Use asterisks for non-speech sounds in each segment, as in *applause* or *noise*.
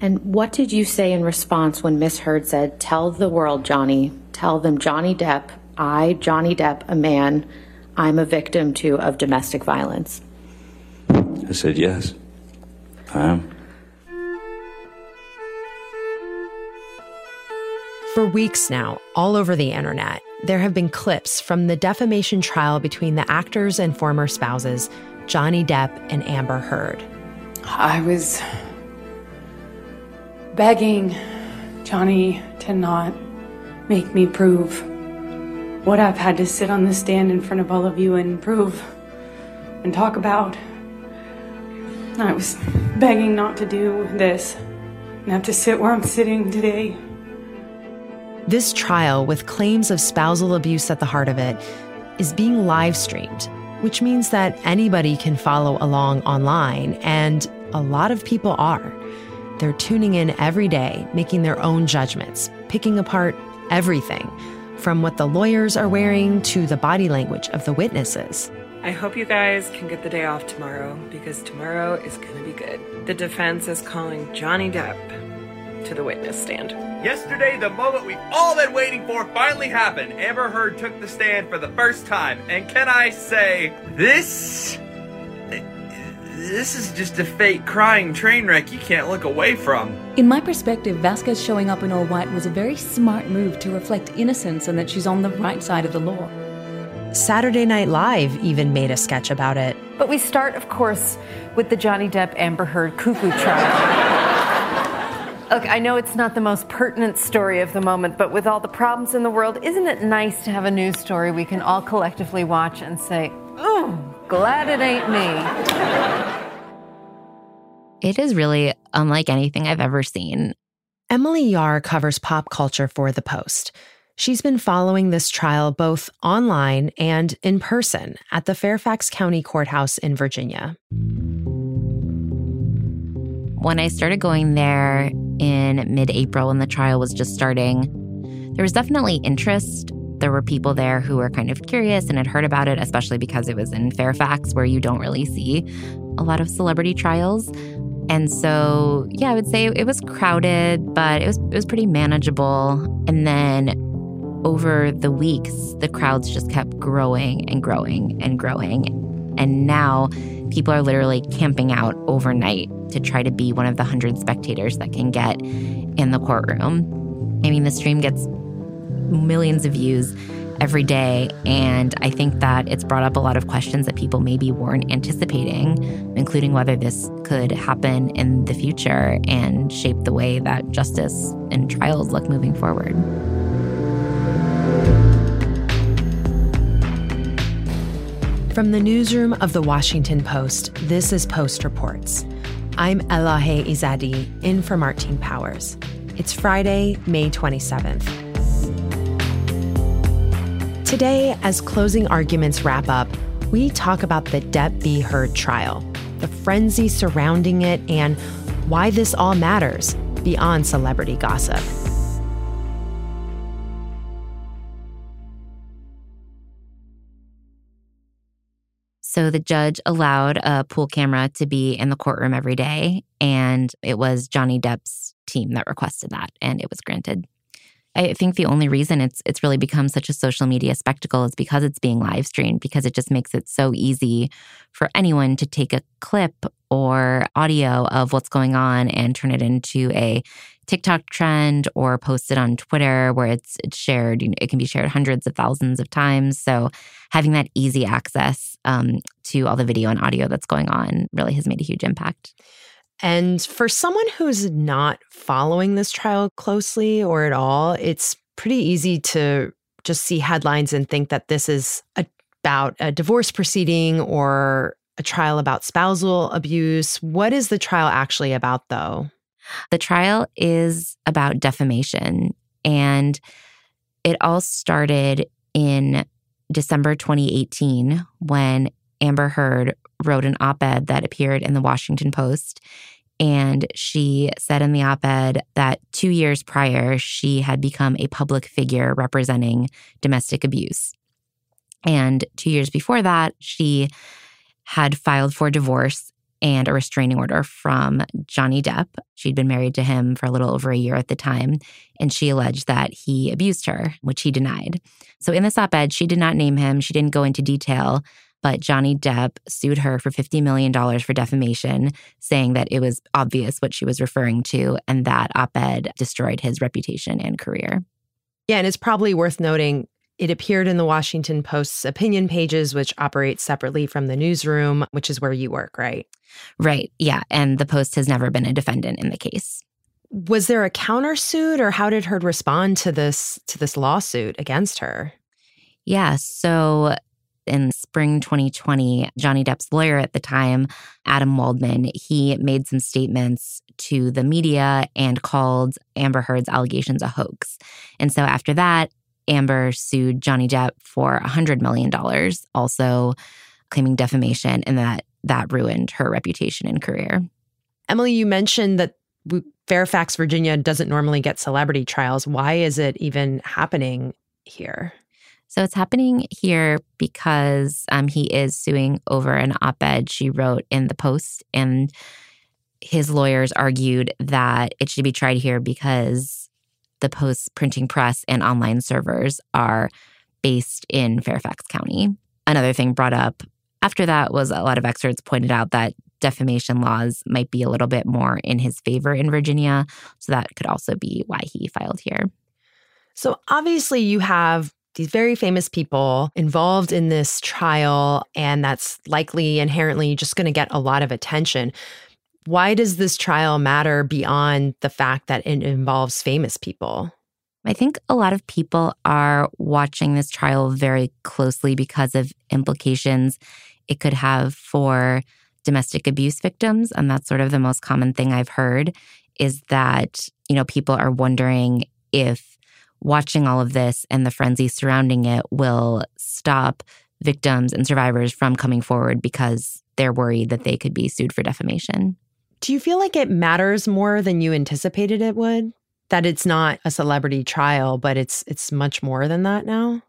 And what did you say in response when Miss Heard said, Tell the world, Johnny, tell them Johnny Depp, I, Johnny Depp, a man, I'm a victim too of domestic violence? I said, Yes, I am. For weeks now, all over the internet, there have been clips from the defamation trial between the actors and former spouses, Johnny Depp and Amber Heard. I was begging Johnny to not make me prove what I've had to sit on the stand in front of all of you and prove and talk about. I was begging not to do this and have to sit where I'm sitting today. This trial, with claims of spousal abuse at the heart of it, is being live streamed, which means that anybody can follow along online, and a lot of people are. They're tuning in every day, making their own judgments, picking apart everything from what the lawyers are wearing to the body language of the witnesses. I hope you guys can get the day off tomorrow because tomorrow is going to be good. The defense is calling Johnny Depp to the witness stand. Yesterday, the moment we've all been waiting for finally happened. Amber Heard took the stand for the first time. And can I say, this. This is just a fake crying train wreck you can't look away from. In my perspective, Vasquez showing up in all white was a very smart move to reflect innocence and that she's on the right side of the law. Saturday Night Live even made a sketch about it. But we start, of course, with the Johnny Depp Amber Heard cuckoo trial. Look, I know it's not the most pertinent story of the moment, but with all the problems in the world, isn't it nice to have a news story we can all collectively watch and say, ooh, glad it ain't me? It is really unlike anything I've ever seen. Emily Yahr covers pop culture for The Post. She's been following this trial both online and in person at the Fairfax County Courthouse in Virginia. When I started going there in mid April when the trial was just starting, there was definitely interest. There were people there who were kind of curious and had heard about it, especially because it was in Fairfax, where you don't really see a lot of celebrity trials. And so, yeah, I would say it was crowded, but it was it was pretty manageable. And then over the weeks, the crowds just kept growing and growing and growing. And now people are literally camping out overnight to try to be one of the 100 spectators that can get in the courtroom. I mean, the stream gets millions of views every day. And I think that it's brought up a lot of questions that people maybe weren't anticipating, including whether this could happen in the future and shape the way that justice and trials look moving forward. From the newsroom of the Washington Post, this is Post Reports. I'm Elahe Izadi, in for Martine Powers. It's Friday, May 27th. Today, as closing arguments wrap up, we talk about the Depp v. Heard trial, the frenzy surrounding it, and why this all matters beyond celebrity gossip. So the judge allowed a pool camera to be in the courtroom every day, and it was Johnny Depp's team that requested that, and it was granted. I think the only reason it's it's really become such a social media spectacle is because it's being live streamed because it just makes it so easy for anyone to take a clip or audio of what's going on and turn it into a TikTok trend or post it on Twitter where it's, it's shared. You know, it can be shared hundreds of thousands of times. So having that easy access um, to all the video and audio that's going on really has made a huge impact. And for someone who's not following this trial closely or at all, it's pretty easy to just see headlines and think that this is about a divorce proceeding or a trial about spousal abuse. What is the trial actually about, though? The trial is about defamation. And it all started in December 2018 when Amber Heard wrote an op ed that appeared in the Washington Post. And she said in the op ed that two years prior, she had become a public figure representing domestic abuse. And two years before that, she had filed for divorce and a restraining order from Johnny Depp. She'd been married to him for a little over a year at the time, and she alleged that he abused her, which he denied. So in this op ed, she did not name him, she didn't go into detail. But Johnny Depp sued her for $50 million for defamation, saying that it was obvious what she was referring to, and that op ed destroyed his reputation and career. Yeah, and it's probably worth noting it appeared in the Washington Post's opinion pages, which operates separately from the newsroom, which is where you work, right? Right. Yeah. And the Post has never been a defendant in the case. Was there a countersuit or how did Heard respond to this to this lawsuit against her? Yeah. So in spring 2020, Johnny Depp's lawyer at the time, Adam Waldman, he made some statements to the media and called Amber Heard's allegations a hoax. And so after that, Amber sued Johnny Depp for $100 million, also claiming defamation, and that that ruined her reputation and career. Emily, you mentioned that Fairfax, Virginia doesn't normally get celebrity trials. Why is it even happening here? So it's happening here because um, he is suing over an op ed she wrote in the Post. And his lawyers argued that it should be tried here because the Post's printing press and online servers are based in Fairfax County. Another thing brought up after that was a lot of experts pointed out that defamation laws might be a little bit more in his favor in Virginia. So that could also be why he filed here. So obviously, you have these very famous people involved in this trial, and that's likely inherently just going to get a lot of attention. Why does this trial matter beyond the fact that it involves famous people? I think a lot of people are watching this trial very closely because of implications it could have for domestic abuse victims. And that's sort of the most common thing I've heard is that, you know, people are wondering if watching all of this and the frenzy surrounding it will stop victims and survivors from coming forward because they're worried that they could be sued for defamation. Do you feel like it matters more than you anticipated it would? That it's not a celebrity trial, but it's it's much more than that now?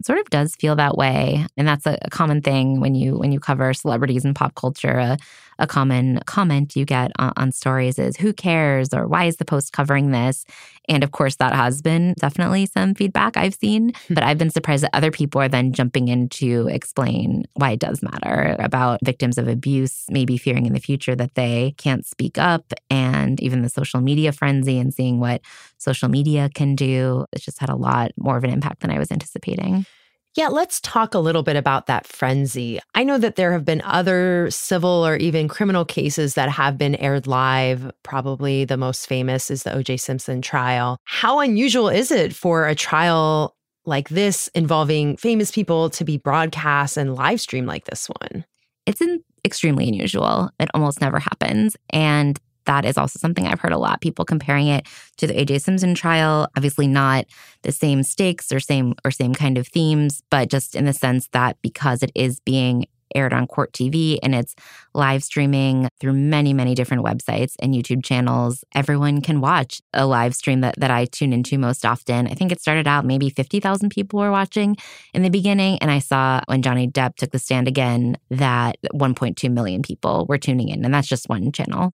It sort of does feel that way, and that's a, a common thing when you when you cover celebrities and pop culture. A, a common comment you get on, on stories is "Who cares?" or "Why is the Post covering this?" And of course, that has been definitely some feedback I've seen. *laughs* but I've been surprised that other people are then jumping in to explain why it does matter about victims of abuse, maybe fearing in the future that they can't speak up, and even the social media frenzy and seeing what social media can do. It's just had a lot more of an impact than I was anticipating. Yeah, let's talk a little bit about that frenzy. I know that there have been other civil or even criminal cases that have been aired live. Probably the most famous is the OJ Simpson trial. How unusual is it for a trial like this involving famous people to be broadcast and live streamed like this one? It's an extremely unusual. It almost never happens. And that is also something I've heard a lot. People comparing it to the OJ Simpson trial. Obviously, not the same stakes or same or same kind of themes, but just in the sense that because it is being aired on Court TV and it's live streaming through many, many different websites and YouTube channels. Everyone can watch a live stream that, that I tune into most often. I think it started out maybe 50,000 people were watching in the beginning. And I saw when Johnny Depp took the stand again that 1.2 million people were tuning in. And that's just one channel.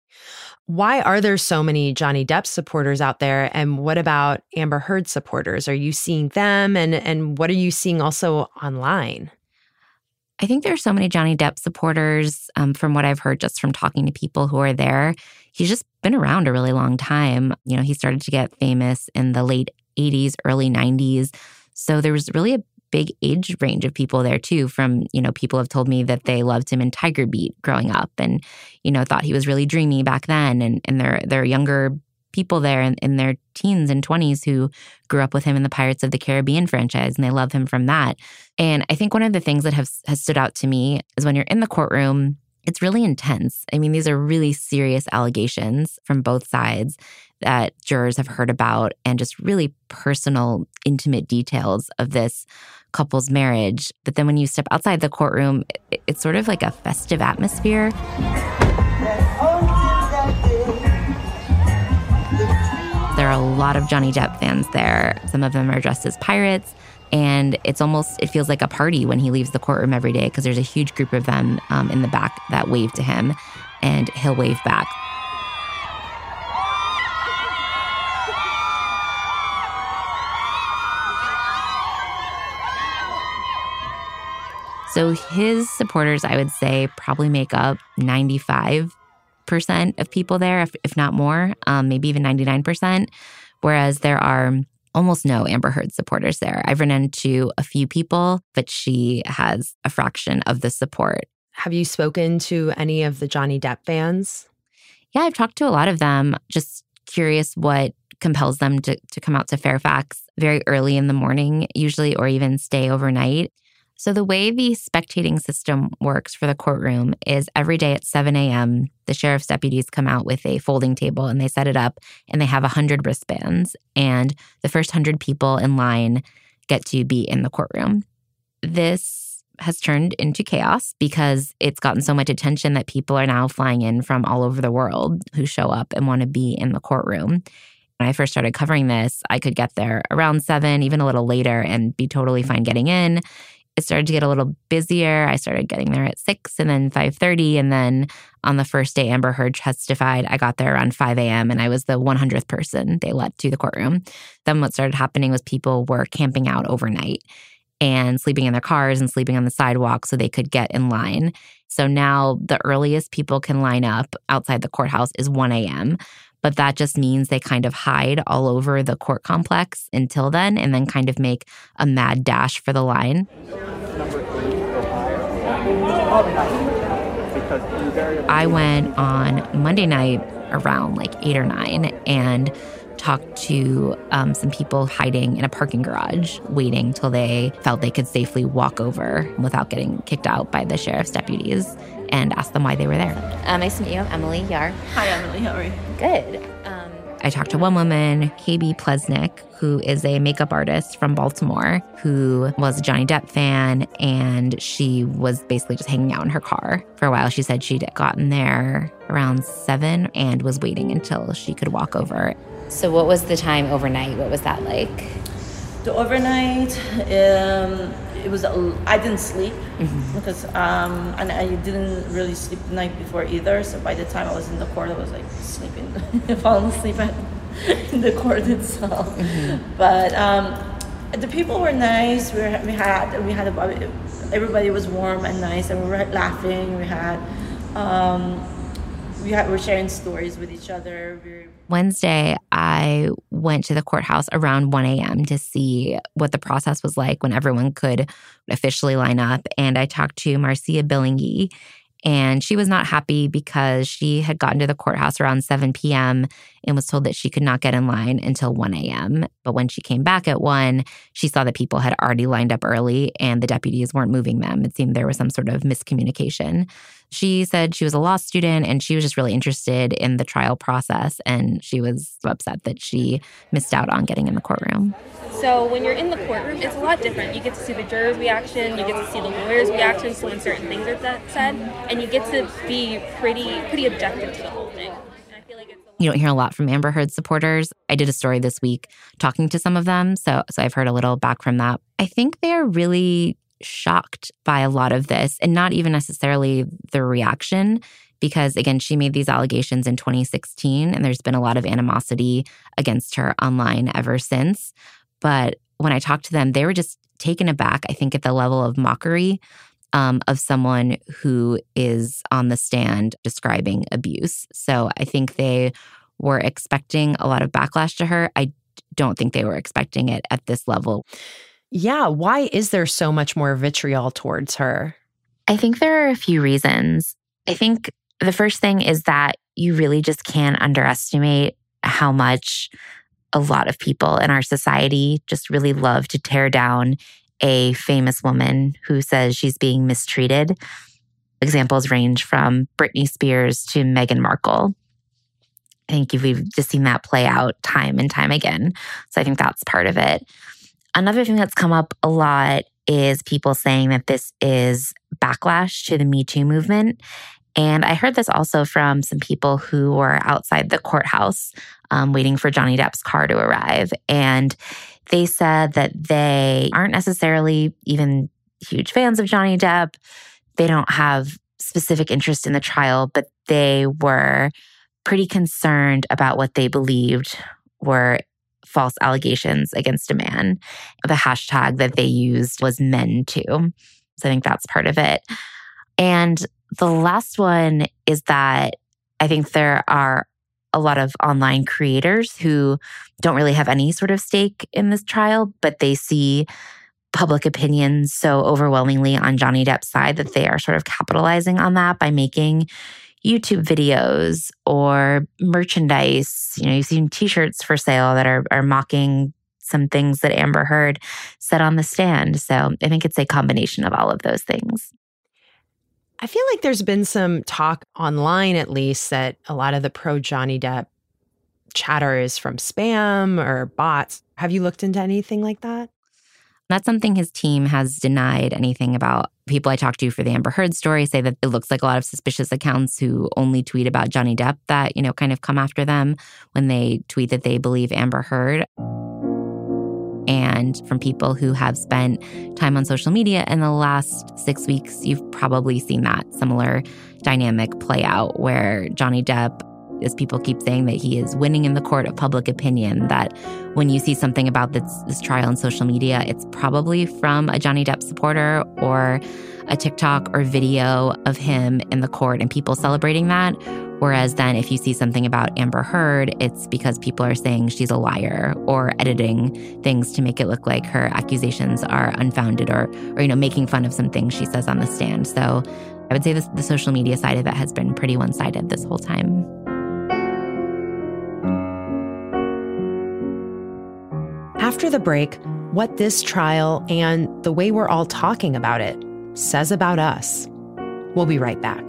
Why are there so many Johnny Depp supporters out there? And what about Amber Heard supporters? Are you seeing them? And, and what are you seeing also online? I think there are so many Johnny Depp supporters um, from what I've heard just from talking to people who are there. He's just been around a really long time. You know, he started to get famous in the late 80s, early 90s. So there was really a big age range of people there too from you know people have told me that they loved him in tiger beat growing up and you know thought he was really dreamy back then and and they're they're younger people there in, in their teens and 20s who grew up with him in the Pirates of the Caribbean franchise and they love him from that. And I think one of the things that have, has stood out to me is when you're in the courtroom, it's really intense. I mean, these are really serious allegations from both sides that jurors have heard about and just really personal, intimate details of this couple's marriage. But then when you step outside the courtroom, it's sort of like a festive atmosphere. There are a lot of Johnny Depp fans there. Some of them are dressed as pirates. And it's almost, it feels like a party when he leaves the courtroom every day because there's a huge group of them um, in the back that wave to him. and he'll wave back. So his supporters, I would say, probably make up 95% of people there, if, if not more, um, maybe even 99%. Whereas there are almost no Amber Heard supporters there. I've run into a few people, but she has a fraction of the support. Have you spoken to any of the Johnny Depp fans? Yeah, I've talked to a lot of them, just curious what compels them to, to come out to Fairfax very early in the morning, usually, or even stay overnight. So, the way the spectating system works for the courtroom is every day at 7 a.m., the sheriff's deputies come out with a folding table and they set it up and they have 100 wristbands. And the first 100 people in line get to be in the courtroom. This has turned into chaos because it's gotten so much attention that people are now flying in from all over the world who show up and want to be in the courtroom. When I first started covering this, I could get there around seven, even a little later, and be totally fine getting in it started to get a little busier. I started getting there at six and then five thirty, and then on the first day Amber Heard testified, I got there around five a.m. and I was the one hundredth person they let to the courtroom. Then what started happening was people were camping out overnight and sleeping in their cars and sleeping on the sidewalk so they could get in line. So now the earliest people can line up outside the courthouse is 1 a.m. But that just means they kind of hide all over the court complex until then and then kind of make a mad dash for the line. I went on Monday night around like eight or nine and talked to um, some people hiding in a parking garage, waiting till they felt they could safely walk over without getting kicked out by the sheriff's deputies and asked them why they were there. Uh, nice to meet you. I'm Emily Yahr. Hi, Emily. How are you? Good. Um, I talked to one woman, KB Plesnick, who is a makeup artist from Baltimore, who was a Johnny Depp fan, and she was basically just hanging out in her car for a while. She said she'd gotten there around seven and was waiting until she could walk over. So, what was the time overnight? What was that like? The overnight, um, it was I didn't sleep mm-hmm. because um, and I didn't really sleep the night before either. So by the time I was in the court, I was like sleeping, *laughs* falling asleep at, in *laughs* the court itself. Mm-hmm. But um, the people were nice. We, were, we had we had a, everybody was warm and nice, and we were laughing. We had. Um, we, had, we were sharing stories with each other. We were, Wednesday, I went to the courthouse around 1 a.m. to see what the process was like when everyone could officially line up. And I talked to Marcia Billingy, and she was not happy because she had gotten to the courthouse around 7 p.m. and was told that she could not get in line until 1 a.m. But when she came back at 1, she saw that people had already lined up early and the deputies weren't moving them. It seemed there was some sort of miscommunication. She said she was a law student and she was just really interested in the trial process. And she was upset that she missed out on getting in the courtroom. So when you're in the courtroom, it's a lot different. You get to see the jurors' reaction, you get to see the lawyers' reactions to when certain things are said, and you get to be pretty pretty objective to the whole thing. You don't hear a lot from Amber Heard supporters. I did a story this week talking to some of them, so so I've heard a little back from that. I think they are really shocked by a lot of this and not even necessarily the reaction because again she made these allegations in 2016 and there's been a lot of animosity against her online ever since but when i talked to them they were just taken aback i think at the level of mockery um, of someone who is on the stand describing abuse so i think they were expecting a lot of backlash to her i don't think they were expecting it at this level yeah. Why is there so much more vitriol towards her? I think there are a few reasons. I think the first thing is that you really just can't underestimate how much a lot of people in our society just really love to tear down a famous woman who says she's being mistreated. Examples range from Britney Spears to Meghan Markle. I think we've just seen that play out time and time again. So I think that's part of it. Another thing that's come up a lot is people saying that this is backlash to the Me Too movement. And I heard this also from some people who were outside the courthouse um, waiting for Johnny Depp's car to arrive. And they said that they aren't necessarily even huge fans of Johnny Depp. They don't have specific interest in the trial, but they were pretty concerned about what they believed were false allegations against a man. The hashtag that they used was men too. So I think that's part of it. And the last one is that I think there are a lot of online creators who don't really have any sort of stake in this trial, but they see public opinion so overwhelmingly on Johnny Depp's side that they are sort of capitalizing on that by making YouTube videos or merchandise. You know, you've seen t-shirts for sale that are are mocking some things that Amber Heard said on the stand. So I think it's a combination of all of those things. I feel like there's been some talk online, at least, that a lot of the pro Johnny Depp chatter is from spam or bots. Have you looked into anything like that? That's something his team has denied anything about. People I talked to for the Amber Heard story say that it looks like a lot of suspicious accounts who only tweet about Johnny Depp that, you know, kind of come after them when they tweet that they believe Amber Heard. And from people who have spent time on social media in the last six weeks, you've probably seen that similar dynamic play out where Johnny Depp as people keep saying that he is winning in the court of public opinion, that when you see something about this, this trial on social media, it's probably from a Johnny Depp supporter or a TikTok or video of him in the court and people celebrating that. Whereas then if you see something about Amber Heard, it's because people are saying she's a liar or editing things to make it look like her accusations are unfounded or or you know making fun of some things she says on the stand. So I would say this, the social media side of it has been pretty one-sided this whole time. After the break, what this trial and the way we're all talking about it says about us. We'll be right back.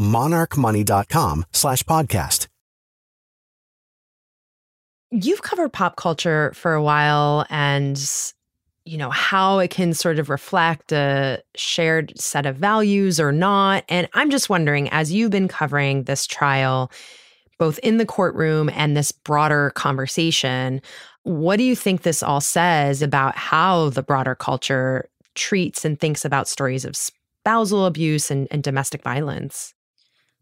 monarchmoney.com slash podcast. You've covered pop culture for a while and you know how it can sort of reflect a shared set of values or not and i'm just wondering as you've been covering this trial both in the courtroom and this broader conversation what do you think this all says about how the broader culture treats and thinks about stories of spousal abuse and, and domestic violence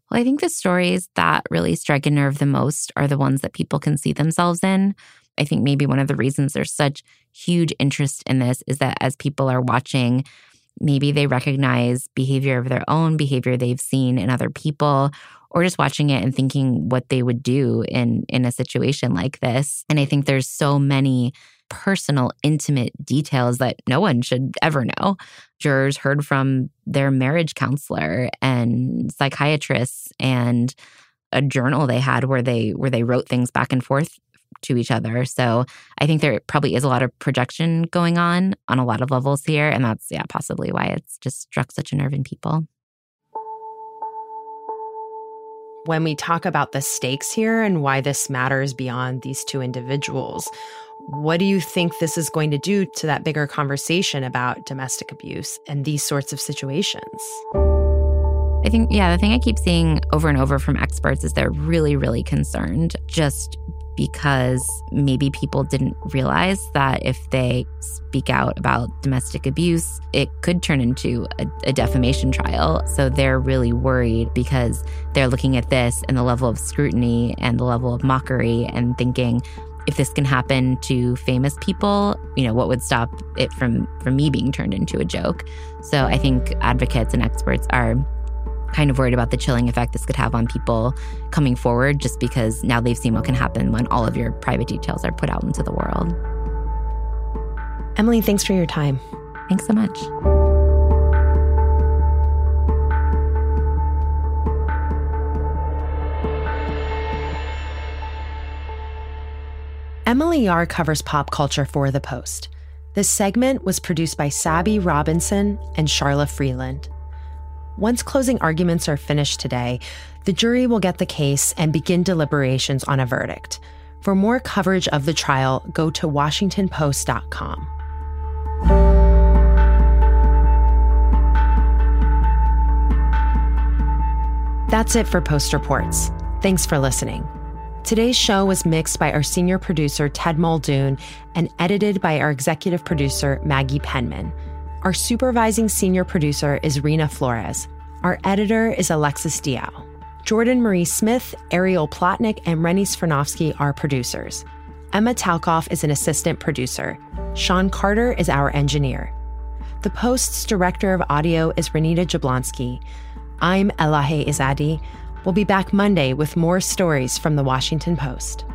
well, I think the stories that really strike a nerve the most are the ones that people can see themselves in. I think maybe one of the reasons there's such huge interest in this is that as people are watching, maybe they recognize behavior of their own, behavior they've seen in other people, or just watching it and thinking what they would do in in a situation like this. And I think there's so many personal, intimate details that no one should ever know. Jurors heard from their marriage counselor and psychiatrists and a journal they had where they where they wrote things back and forth to each other. So I think there probably is a lot of projection going on on a lot of levels here. And that's, yeah, possibly why it's just struck such a nerve in people. When we talk about the stakes here and why this matters beyond these two individuals, what do you think this is going to do to that bigger conversation about domestic abuse and these sorts of situations? I think, yeah, the thing I keep seeing over and over from experts is they're really, really concerned just because maybe people didn't realize that if they speak out about domestic abuse, it could turn into a, a, defamation trial. So they're really worried because they're looking at this and the level of scrutiny and the level of mockery and thinking, if this can happen to famous people, you know, what would stop it from from me being turned into a joke? So I think advocates and experts are kind of worried about the chilling effect this could have on people coming forward just because now they've seen what can happen when all of your private details are put out into the world. Emily, thanks for your time. Thanks so much. Emily Yahr covers pop culture for The Post. This segment was produced by Sabby Robinson and Charla Freeland. Once closing arguments are finished today, the jury will get the case and begin deliberations on a verdict. For more coverage of the trial, go to WashingtonPost.com. That's it for Post Reports. Thanks for listening. Today's show was mixed by our senior producer, Ted Muldoon, and edited by our executive producer, Maggie Penman. Our supervising senior producer is Reena Flores. Our editor is Alexis Diao. Jordan Marie Smith, Ariel Plotnick, and Rennie Svirnovskiy are producers. Emma Talkoff is an assistant producer. Sean Carter is our engineer. The Post's director of audio is Renita Jablonski. I'm Elahe Izadi. We'll be back Monday with more stories from the Washington Post.